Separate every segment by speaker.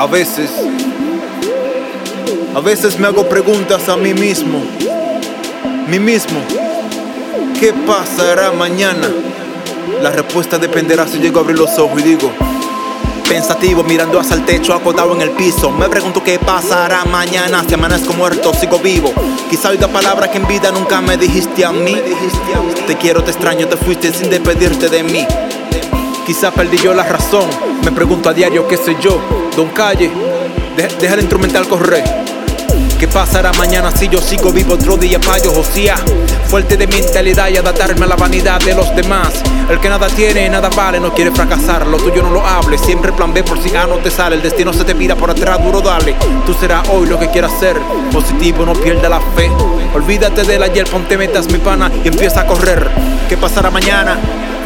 Speaker 1: A veces, a veces me hago preguntas a mí mismo, mí mismo, ¿qué pasará mañana? La respuesta dependerá si llego a abrir los ojos y digo, Pensativo, mirando hacia el techo, acotado en el piso. Me pregunto qué pasará mañana. Si amanezco muerto, sigo vivo. Quizá oiga palabras que en vida nunca me dijiste a mí. Te quiero, te extraño, te fuiste sin despedirte de mí. Quizá perdí yo la razón. Me pregunto a diario qué sé yo. Don Calle, deja el instrumental correr. ¿Qué pasará mañana si yo sigo vivo otro día payo Josía? Fuerte de mentalidad y adaptarme a la vanidad de los demás. El que nada tiene, nada vale, no quiere fracasar. Lo tuyo no lo hable, siempre plan B por si A no te sale. El destino se te pira por atrás, duro dale. Tú serás hoy lo que quieras ser. Positivo, no pierda la fe. Olvídate del ayer, ponte metas, mi pana, y empieza a correr. ¿Qué pasará mañana?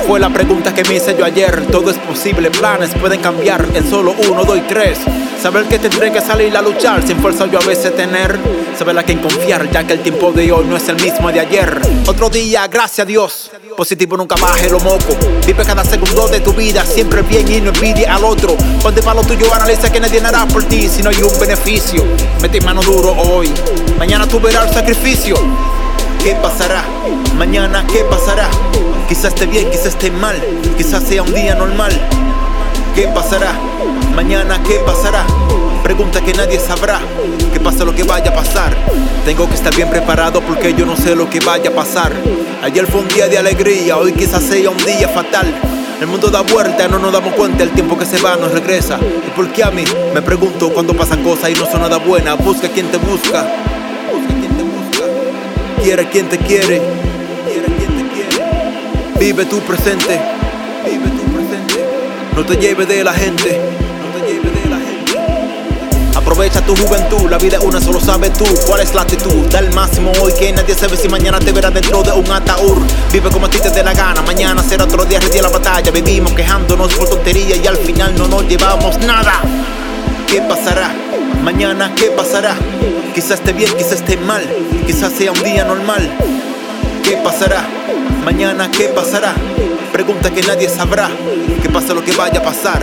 Speaker 1: Fue la pregunta que me hice yo ayer. Todo es posible, planes pueden cambiar en solo uno, dos y tres. Saber que tendré que salir a luchar sin fuerza yo a veces tener. Saber a quién confiar, ya que el tiempo de hoy no es el mismo de ayer. Otro día, gracias a Dios. Positivo nunca baje lo moco. Vive cada segundo de tu vida, siempre bien y no envidia al otro. Ponte para lo tuyo, analiza que nadie hará por ti si no hay un beneficio. Mete mano duro hoy, mañana tú verás el sacrificio. ¿Qué pasará? Mañana, ¿qué pasará? Quizás esté bien, quizás esté mal, quizás sea un día normal. ¿Qué pasará? Mañana, ¿qué pasará? Pregunta que nadie sabrá. ¿Qué pasa lo que vaya a pasar? Tengo que estar bien preparado porque yo no sé lo que vaya a pasar. Ayer fue un día de alegría, hoy quizás sea un día fatal. El mundo da vuelta, no nos damos cuenta, el tiempo que se va nos regresa. ¿Y por qué a mí? Me pregunto cuando pasan cosas y no son nada buenas. Busca quien te busca. Busca quien te busca. Quiere quien te quiere. Vive tu presente. Vive tu presente. No te lleves de la gente. No te lleves de la gente. Aprovecha tu juventud, la vida es una, solo sabes tú cuál es la actitud. Da el máximo hoy que nadie sabe si mañana te verá dentro de un ataúd. Vive como a ti te dé la gana, mañana será otro día, a la batalla. Vivimos quejándonos por tontería y al final no nos llevamos nada. ¿Qué pasará? Mañana, ¿qué pasará? Quizás esté bien, quizás esté mal, quizás sea un día normal. ¿Qué pasará? Mañana, ¿qué pasará? Pregunta que nadie sabrá. Que pasa lo que vaya a pasar.